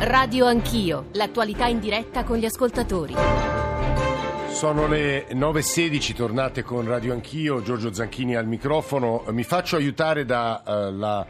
Radio Anch'io, l'attualità in diretta con gli ascoltatori. Sono le 9.16, tornate con Radio Anch'io, Giorgio Zanchini al microfono. Mi faccio aiutare da, uh, la,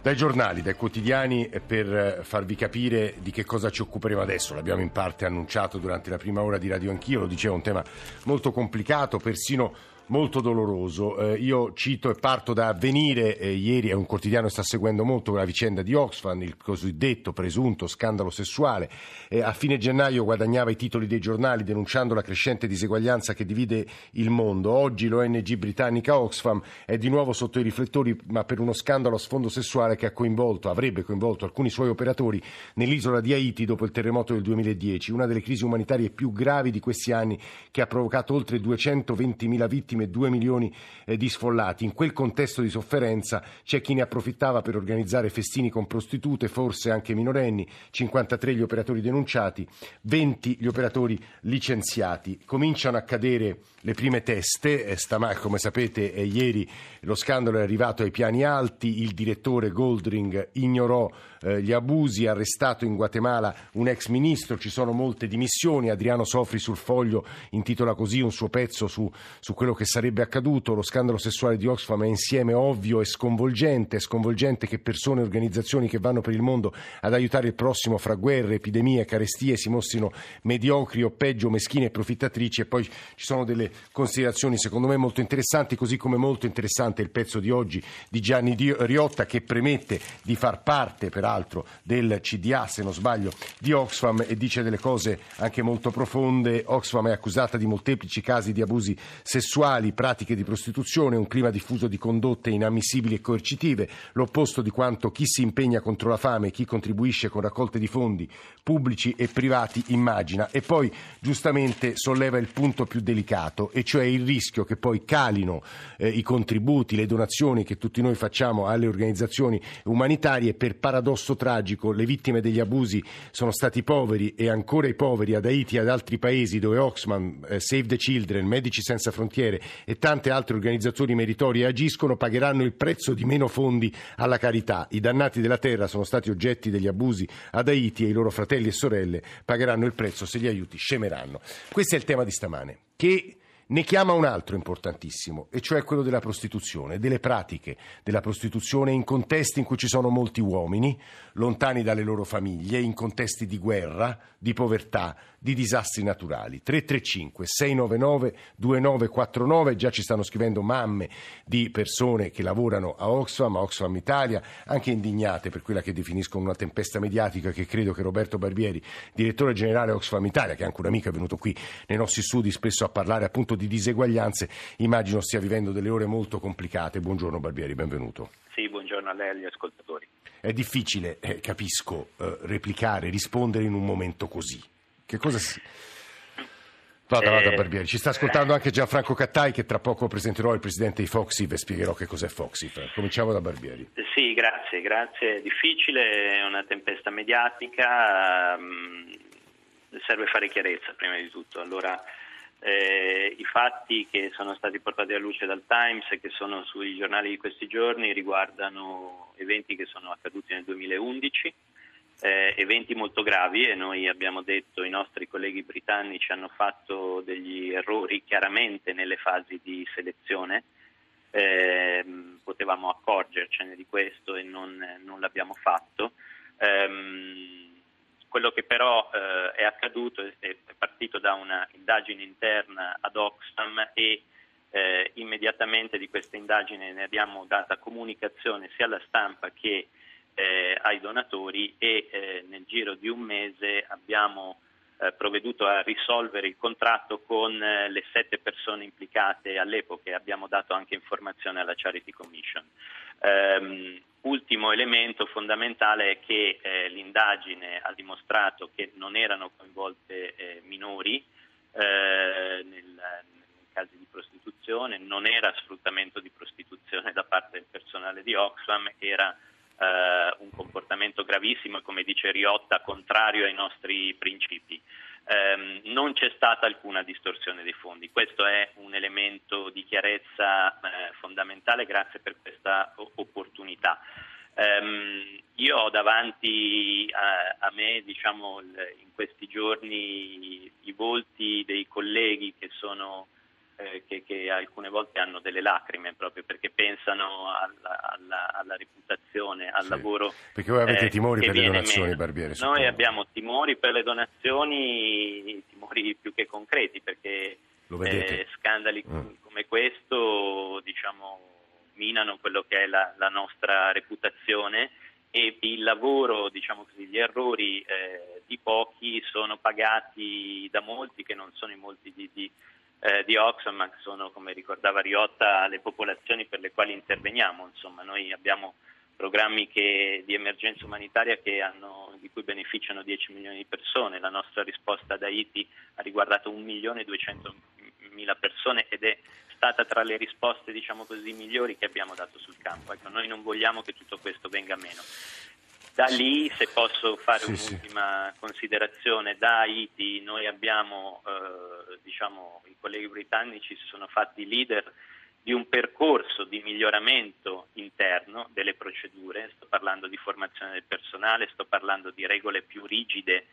dai giornali, dai quotidiani per farvi capire di che cosa ci occuperemo adesso. L'abbiamo in parte annunciato durante la prima ora di Radio Anch'io, lo dicevo, un tema molto complicato, persino molto doloroso. Eh, io cito e parto da Avvenire, eh, ieri è un quotidiano che sta seguendo molto la vicenda di Oxfam, il cosiddetto presunto scandalo sessuale. Eh, a fine gennaio guadagnava i titoli dei giornali denunciando la crescente diseguaglianza che divide il mondo. Oggi l'ONG britannica Oxfam è di nuovo sotto i riflettori, ma per uno scandalo a sfondo sessuale che ha coinvolto, avrebbe coinvolto alcuni suoi operatori nell'isola di Haiti dopo il terremoto del 2010, una delle crisi umanitarie più gravi di questi anni che ha provocato oltre 220.000 vittime vittime, 2 milioni eh, di sfollati. In quel contesto di sofferenza c'è chi ne approfittava per organizzare festini con prostitute, forse anche minorenni, 53 gli operatori denunciati, 20 gli operatori licenziati. Cominciano a cadere le prime teste, eh, stamani come sapete eh, ieri lo scandalo è arrivato ai piani alti, il direttore Goldring ignorò eh, gli abusi, arrestato in Guatemala un ex ministro, ci sono molte dimissioni, Adriano Sofri sul foglio intitola così un suo pezzo su, su quello che sarebbe accaduto, lo scandalo sessuale di Oxfam è insieme ovvio e sconvolgente, è sconvolgente che persone e organizzazioni che vanno per il mondo ad aiutare il prossimo fra guerre, epidemie, carestie si mostrino mediocri o peggio meschine e profittatrici. E poi ci sono delle considerazioni secondo me molto interessanti, così come molto interessante il pezzo di oggi di Gianni Riotta che premette di far parte peraltro peraltro del CDA, se non sbaglio, di Oxfam e dice delle cose anche molto profonde. Oxfam è accusata di molteplici casi di abusi sessuali, pratiche di prostituzione, un clima diffuso di condotte inammissibili e coercitive, l'opposto di quanto chi si impegna contro la fame, chi contribuisce con raccolte di fondi pubblici e privati immagina. E poi giustamente solleva il punto più delicato, e cioè il rischio che poi calino eh, i contributi, le donazioni che tutti noi facciamo alle organizzazioni umanitarie per paradosso costo tragico, le vittime degli abusi sono stati poveri e ancora i poveri ad Haiti e ad altri paesi dove Oxfam, eh, Save the Children, Medici Senza Frontiere e tante altre organizzazioni meritorie agiscono pagheranno il prezzo di meno fondi alla carità. I dannati della terra sono stati oggetti degli abusi ad Haiti e i loro fratelli e sorelle pagheranno il prezzo se gli aiuti scemeranno. Questo è il tema di stamane. Che ne chiama un altro importantissimo, e cioè quello della prostituzione, delle pratiche della prostituzione in contesti in cui ci sono molti uomini, lontani dalle loro famiglie, in contesti di guerra, di povertà, di disastri naturali. 335 699 2949, già ci stanno scrivendo mamme di persone che lavorano a Oxfam, a Oxfam Italia, anche indignate per quella che definiscono una tempesta mediatica che credo che Roberto Barbieri, direttore generale Oxfam Italia, che è anche un amico, è venuto qui nei nostri studi spesso a parlare appunto di diseguaglianze, immagino stia vivendo delle ore molto complicate. Buongiorno Barbieri, benvenuto. Sì, buongiorno a lei e agli ascoltatori. È difficile, eh, capisco, eh, replicare, rispondere in un momento così. Che cosa si... Vada, vada eh, Barbieri. Ci sta ascoltando anche Gianfranco Cattai che tra poco presenterò il presidente di Foxif e spiegherò che cos'è Foxif. Cominciamo da Barbieri. Sì, grazie, grazie. È difficile, è una tempesta mediatica, um, serve fare chiarezza prima di tutto. Allora, eh, I fatti che sono stati portati a luce dal Times e che sono sui giornali di questi giorni riguardano eventi che sono accaduti nel 2011 eh, eventi molto gravi e noi abbiamo detto i nostri colleghi britannici hanno fatto degli errori chiaramente nelle fasi di selezione, eh, potevamo accorgercene di questo e non, non l'abbiamo fatto. Eh, quello che però eh, è accaduto è, è partito da una indagine interna ad Oxfam e eh, immediatamente di questa indagine ne abbiamo data comunicazione sia alla stampa che eh, ai donatori e eh, nel giro di un mese abbiamo eh, provveduto a risolvere il contratto con eh, le sette persone implicate all'epoca e abbiamo dato anche informazione alla Charity Commission. Um, ultimo elemento fondamentale è che eh, l'indagine ha dimostrato che non erano coinvolte eh, minori nel, nei casi di prostituzione, non era sfruttamento di prostituzione da parte del personale di Oxfam, era eh, un comportamento gravissimo e come dice Riotta contrario ai nostri principi. Eh, non c'è stata alcuna distorsione dei fondi, questo è un elemento di chiarezza eh, fondamentale, grazie per questa opportunità. Um, io ho davanti a, a me, diciamo, in questi giorni i volti dei colleghi che sono eh, che, che, alcune volte hanno delle lacrime proprio perché pensano alla, alla, alla reputazione, al sì, lavoro. Perché voi avete eh, timori per le donazioni, meno. Barbiere? Suppongo. Noi abbiamo timori per le donazioni, timori più che concreti perché eh, scandali mm. come questo diciamo, minano quello che è la, la nostra reputazione e il lavoro, diciamo così, gli errori eh, di pochi sono pagati da molti che non sono i molti di, di eh, di Oxfam, ma sono, come ricordava Riotta, le popolazioni per le quali interveniamo. Insomma, noi abbiamo programmi che, di emergenza umanitaria hanno, di cui beneficiano 10 milioni di persone. La nostra risposta ad Haiti ha riguardato 1 milione e 200 mila persone ed è stata tra le risposte diciamo così, migliori che abbiamo dato sul campo. Ecco, noi non vogliamo che tutto questo venga meno. Da lì, se posso fare sì, un'ultima sì. considerazione, da Haiti noi abbiamo, eh, diciamo, i colleghi britannici si sono fatti leader di un percorso di miglioramento interno delle procedure, sto parlando di formazione del personale, sto parlando di regole più rigide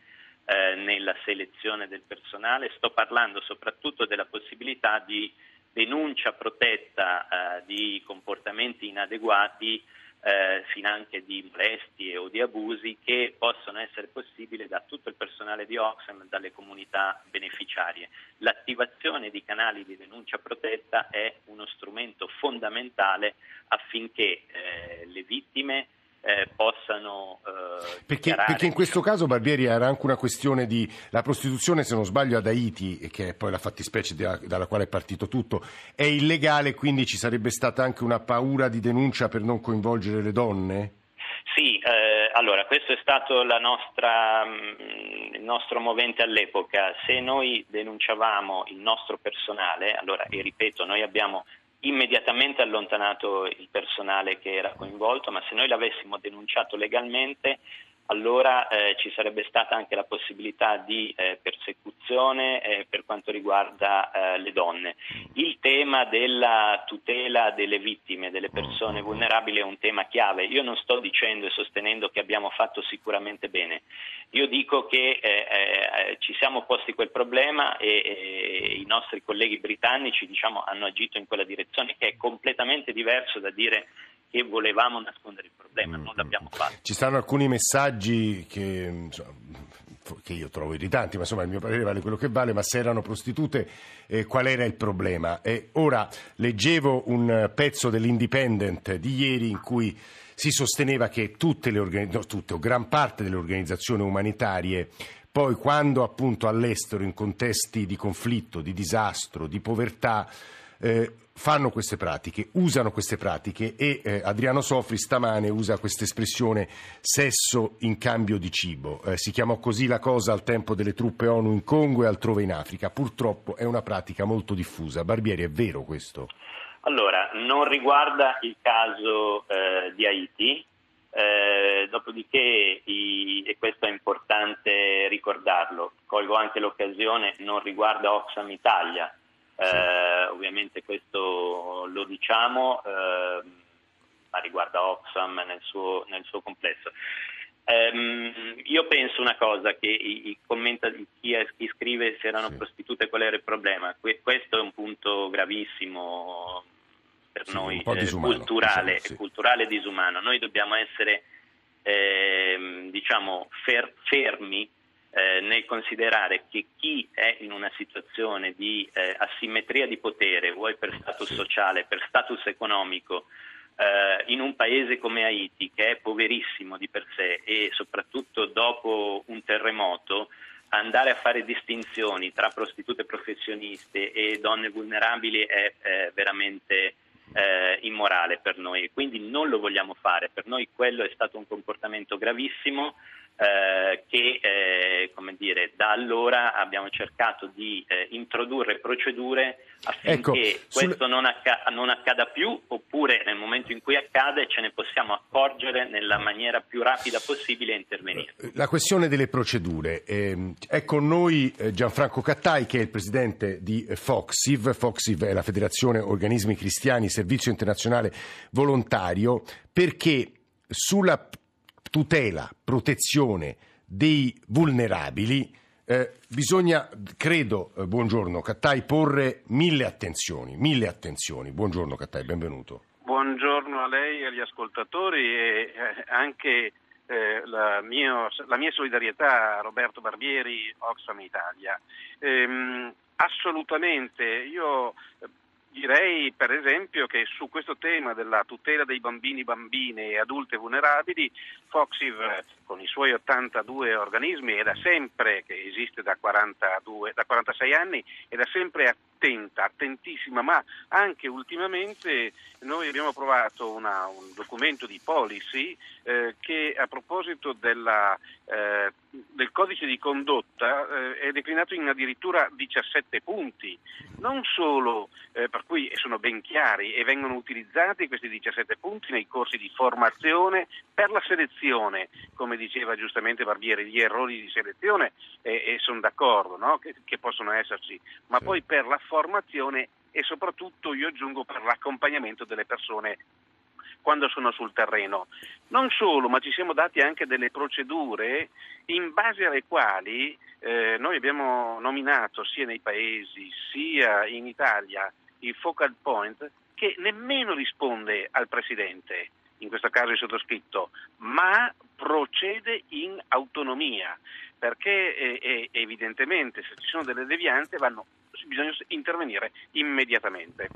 eh, nella selezione del personale, sto parlando soprattutto della possibilità di denuncia protetta eh, di comportamenti inadeguati eh, finanche di molestie o di abusi che possono essere possibili da tutto il personale di Oxfam e dalle comunità beneficiarie. L'attivazione di canali di denuncia protetta è uno strumento fondamentale affinché eh, le vittime eh, possano eh, perché, perché, in questo caso Barbieri era anche una questione di la prostituzione se non sbaglio ad Haiti che è poi la fattispecie dalla, dalla quale è partito tutto è illegale quindi ci sarebbe stata anche una paura di denuncia per non coinvolgere le donne? Sì, eh, allora questo è stato nostra, mh, mm, il nostro movente all'epoca. Se noi denunciavamo il nostro personale, allora, e ripeto, noi abbiamo immediatamente allontanato il personale che era coinvolto, ma se noi l'avessimo denunciato legalmente allora eh, ci sarebbe stata anche la possibilità di eh, persecuzione eh, per quanto riguarda eh, le donne. Il tema della tutela delle vittime, delle persone vulnerabili è un tema chiave. Io non sto dicendo e sostenendo che abbiamo fatto sicuramente bene. Io dico che eh, eh, ci siamo posti quel problema e i nostri colleghi britannici diciamo, hanno agito in quella direzione che è completamente diverso da dire che volevamo nascondere il problema, non l'abbiamo fatto. Ci stanno alcuni messaggi che, insomma, che io trovo irritanti, ma insomma il mio parere vale quello che vale, ma se erano prostitute eh, qual era il problema? E ora leggevo un pezzo dell'Independent di ieri in cui si sosteneva che tutte le organizzazioni, no, tutte o gran parte delle organizzazioni umanitarie poi quando appunto all'estero in contesti di conflitto, di disastro, di povertà eh, fanno queste pratiche, usano queste pratiche e eh, Adriano Sofri stamane usa questa espressione sesso in cambio di cibo. Eh, si chiamò così la cosa al tempo delle truppe ONU in Congo e altrove in Africa. Purtroppo è una pratica molto diffusa. Barbieri, è vero questo? Allora, non riguarda il caso eh, di Haiti, eh, dopodiché, i, e questo è importante ricordarlo, colgo anche l'occasione, non riguarda Oxfam Italia, eh, ovviamente questo lo diciamo, eh, ma riguarda Oxfam nel suo, nel suo complesso. Um, io penso una cosa, che i, i commenta, chi, è, chi, scrive se erano sì. prostitute qual era il problema, que, questo è un punto gravissimo per sì, noi, eh, culturale, diciamo, sì. culturale e disumano. Noi dobbiamo essere eh, diciamo, fer, fermi eh, nel considerare che chi è in una situazione di eh, asimmetria di potere, vuoi per status sociale, per status economico, eh, in un paese come Haiti, che è poverissimo di per sé e soprattutto dopo un terremoto, andare a fare distinzioni tra prostitute professioniste e donne vulnerabili è veramente eh, immorale per noi, quindi non lo vogliamo fare. Per noi quello è stato un comportamento gravissimo eh, che eh, come dire, da allora abbiamo cercato di eh, introdurre procedure affinché ecco, questo sul... non, acca- non, accada più oppure nel momento in cui accade ce ne possiamo accorgere nella maniera più rapida possibile e intervenire. La questione delle procedure. Eh, è con noi eh, Gianfranco Cattai che è il presidente di FOXIV. FOXIV è la Federazione Organismi Cristiani Servizio Internazionale Volontario perché sulla tutela, protezione dei vulnerabili, eh, bisogna, credo, eh, buongiorno Cattai, porre mille attenzioni, mille attenzioni. Buongiorno Cattai, benvenuto. Buongiorno a lei e agli ascoltatori e eh, anche eh, la, mio, la, mia solidarietà a Roberto Barbieri, Oxfam Italia. Ehm, assolutamente, io Direi per esempio che su questo tema della tutela dei bambini, bambine e adulte vulnerabili, Foxiv con i suoi 82 organismi è da sempre, che esiste da, 42, da 46 anni, è da sempre attenta, attentissima, ma anche ultimamente noi abbiamo approvato una, un documento di policy eh, che a proposito della, eh, del codice di condotta eh, è declinato in addirittura 17 punti, non solo eh, per cui sono ben chiari e vengono utilizzati questi 17 punti nei corsi di formazione per la selezione, come diceva giustamente Barbieri, gli errori di selezione e, sono d'accordo no? che, che possono esserci, ma poi per la formazione e soprattutto io aggiungo per l'accompagnamento delle persone quando sono sul terreno. Non solo, ma ci siamo dati anche delle procedure in base alle quali eh, noi abbiamo nominato sia nei paesi sia in Italia il focal point che nemmeno risponde al Presidente, in questo caso il sottoscritto, ma procede in autonomia, perché eh, evidentemente se ci sono delle devianze vanno, bisogna intervenire immediatamente.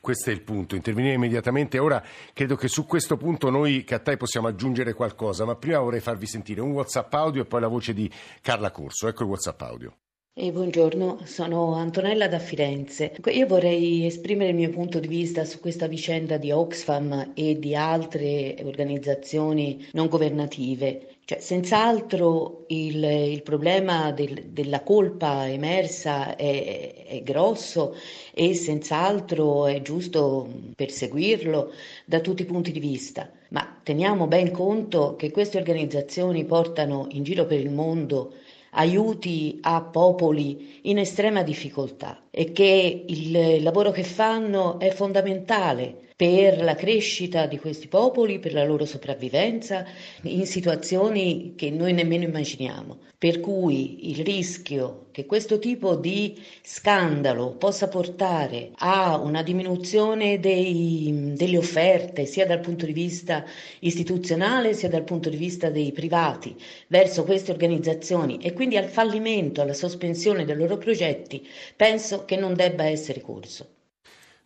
Questo è il punto, intervenire immediatamente. Ora credo che su questo punto noi Cattai possiamo aggiungere qualcosa, ma prima vorrei farvi sentire un WhatsApp audio e poi la voce di Carla Corso. Ecco il WhatsApp audio. E buongiorno, sono Antonella da Firenze. Io vorrei esprimere il mio punto di vista su questa vicenda di Oxfam e di altre organizzazioni non governative. Cioè, senz'altro il, il problema del, della colpa emersa è, è grosso e senz'altro è giusto perseguirlo da tutti i punti di vista, ma teniamo ben conto che queste organizzazioni portano in giro per il mondo aiuti a popoli in estrema difficoltà e che il lavoro che fanno è fondamentale per la crescita di questi popoli, per la loro sopravvivenza in situazioni che noi nemmeno immaginiamo. Per cui il rischio che questo tipo di scandalo possa portare a una diminuzione dei, delle offerte, sia dal punto di vista istituzionale sia dal punto di vista dei privati, verso queste organizzazioni e quindi al fallimento, alla sospensione dei loro progetti, penso che non debba essere corso.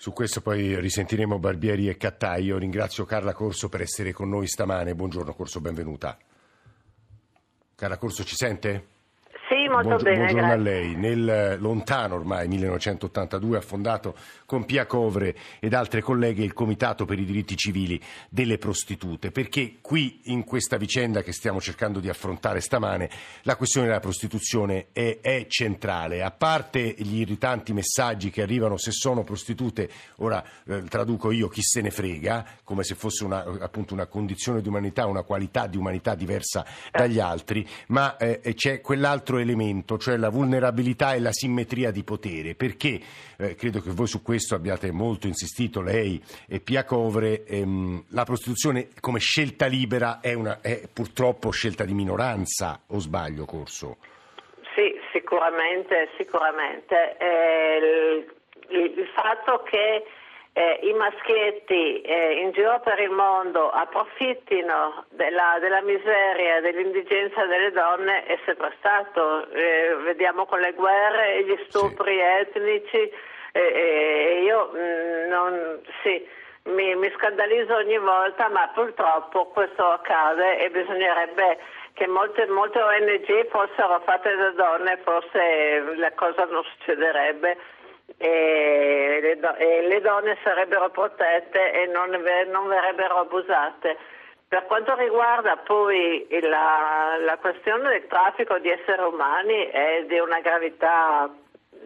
Su questo poi risentiremo Barbieri e Cattaio. Ringrazio Carla Corso per essere con noi stamane. Buongiorno Corso, benvenuta. Carla Corso ci sente? Molto Buongio- bene. Buongiorno grazie. a lei. Nel lontano ormai 1982 ha fondato con Pia Covre ed altre colleghe il Comitato per i diritti civili delle prostitute, perché qui in questa vicenda che stiamo cercando di affrontare stamane la questione della prostituzione è, è centrale. A parte gli irritanti messaggi che arrivano se sono prostitute, ora eh, traduco io chi se ne frega, come se fosse una, appunto una condizione di umanità, una qualità di umanità diversa dagli altri, ma eh, c'è quell'altro elemento, cioè la vulnerabilità e la simmetria di potere, perché eh, credo che voi su questo abbiate molto insistito, lei e Pia Covre, ehm, la prostituzione come scelta libera è, una, è purtroppo scelta di minoranza, o sbaglio Corso? Sì, sicuramente, sicuramente. Eh, il, il fatto che eh, i maschietti eh, in giro per il mondo approfittino della, della miseria e dell'indigenza delle donne è sempre stato. Eh, vediamo con le guerre gli stupri sì. etnici. io mh, mm, non, sì, mi, mi scandalizzo ogni volta, ma purtroppo questo accade e bisognerebbe che molte, molte ONG fossero fatte da donne, forse la cosa non succederebbe e le, do- e le donne sarebbero protette e non, non, verrebbero abusate. Per quanto riguarda poi la, la questione del traffico di esseri umani è di una gravità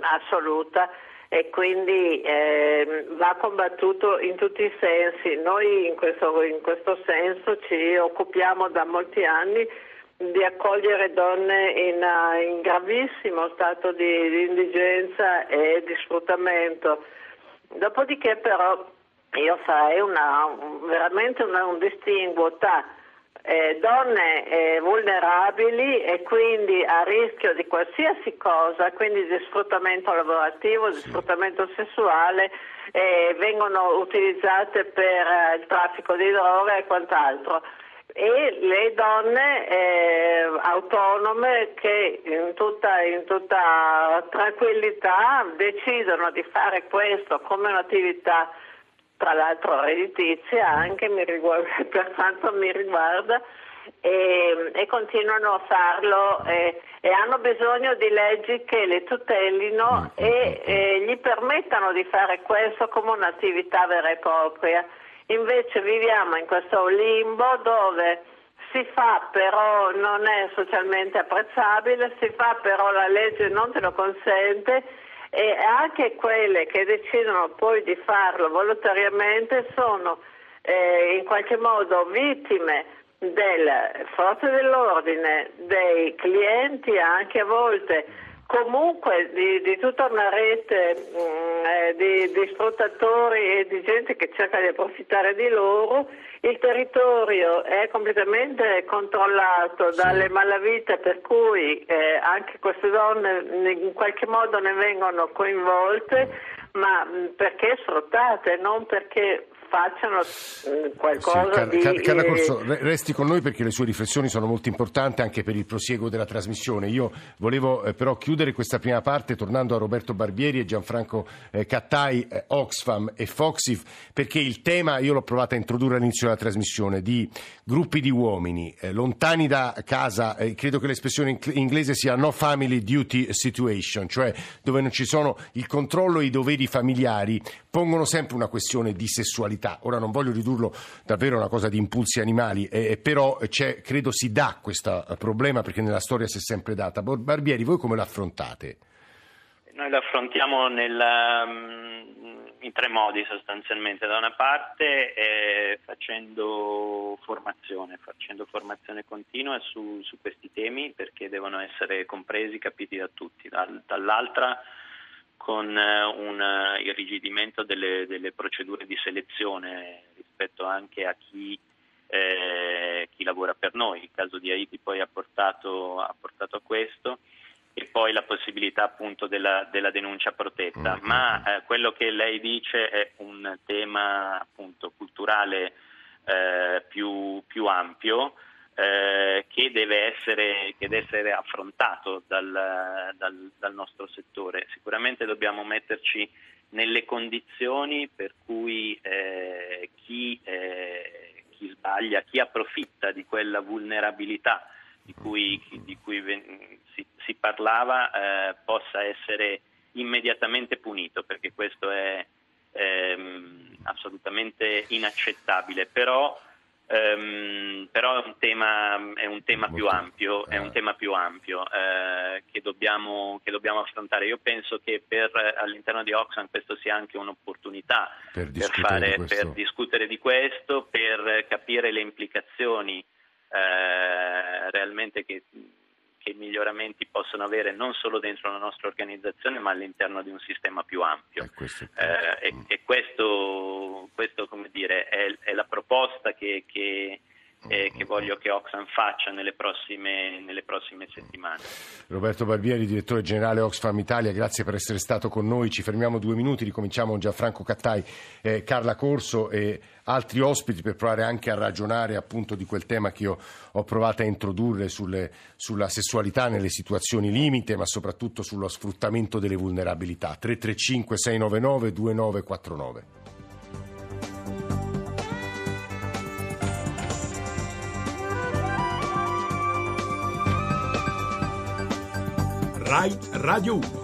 assoluta e quindi eh, va combattuto in tutti i sensi. Noi in questo, in questo senso ci occupiamo da molti anni di accogliere donne in, uh, in gravissimo stato di, di, indigenza e di sfruttamento. Dopodiché però io farei una, veramente una, un distinguo tra eh, donne eh, vulnerabili e quindi a rischio di qualsiasi cosa, quindi di sfruttamento lavorativo, di sfruttamento sessuale, eh, vengono utilizzate per eh, il traffico di droga e quant'altro e le donne eh, autonome che in tutta, in tutta, tranquillità decidono di fare questo come un'attività tra l'altro redditizia anche riguarda, per quanto mi riguarda e, e continuano a farlo eh, e hanno bisogno di leggi che le tutelino e eh, gli permettano di fare questo come un'attività vera e propria. Invece viviamo in questo limbo dove si fa però non è socialmente apprezzabile, si fa però la legge non te lo consente e anche quelle che decidono poi di farlo volontariamente sono eh, in qualche modo vittime delle forze dell'ordine, dei clienti anche a volte comunque di, di, tutta una rete mh, mm, eh, di, di, sfruttatori e di gente che cerca di approfittare di loro, il territorio è completamente controllato dalle malavite per cui eh, anche queste donne in qualche modo ne vengono coinvolte, ma mh, mm, perché sfruttate, non perché facciano qualcosa sì, car- di... Carla Corso, resti con noi perché le sue riflessioni sono molto importanti anche per il prosieguo della trasmissione. Io volevo eh, però chiudere questa prima parte tornando a Roberto Barbieri e Gianfranco eh, Cattai, eh, Oxfam e Foxif, perché il tema, io l'ho provato a introdurre all'inizio della trasmissione, di gruppi di uomini eh, lontani da casa, eh, credo che l'espressione in inglese sia no family duty situation, cioè dove non ci sono il controllo e i doveri familiari, pongono sempre una questione di sessualità verità. Ora non voglio ridurlo davvero a una cosa di impulsi animali, eh, però credo si dà questo problema perché nella storia si è sempre data. Barbieri, voi come l'affrontate? Noi l'affrontiamo nella, mm, in tre modi sostanzialmente. Da una parte eh, facendo formazione, facendo formazione continua su, su, questi temi perché devono essere compresi, capiti da tutti. Dall'altra con eh, un eh, irrigidimento delle, delle, procedure di selezione rispetto anche a chi, eh, chi, lavora per noi. Il caso di Haiti poi ha portato, ha portato a questo e poi la possibilità appunto della, della denuncia protetta. Mm-hmm. Ma eh, quello che lei dice è un tema appunto culturale eh, più, più ampio eh, che, deve essere, che, deve essere, affrontato dal, dal, dal, nostro settore. Sicuramente dobbiamo metterci nelle condizioni per cui eh, chi, eh, chi, sbaglia, chi approfitta di quella vulnerabilità di cui, di cui si, si, parlava eh, possa essere immediatamente punito, perché questo è ehm, assolutamente inaccettabile. Però Um, però è un tema, è un tema più ampio, è un eh. tema più ampio eh, che, dobbiamo, che, dobbiamo, affrontare. Io penso che per, all'interno di Oxfam questo sia anche un'opportunità per, per, fare, di per discutere di questo, per capire le implicazioni eh, realmente che che miglioramenti possono avere non solo dentro la nostra organizzazione ma all'interno di un sistema più ampio. Eh, e, e, questo, questo dire, è, è, la proposta che, che eh, che voglio che Oxfam faccia nelle prossime, nelle prossime, settimane. Roberto Barbieri, direttore generale Oxfam Italia, grazie per essere stato con noi. Ci fermiamo due minuti, ricominciamo con Gianfranco Cattai, eh, Carla Corso e altri ospiti per provare anche a ragionare appunto di quel tema che io ho provato a introdurre sulle, sulla sessualità nelle situazioni limite, ma soprattutto sullo sfruttamento delle vulnerabilità. 335 699 2949. Rai Radio 1.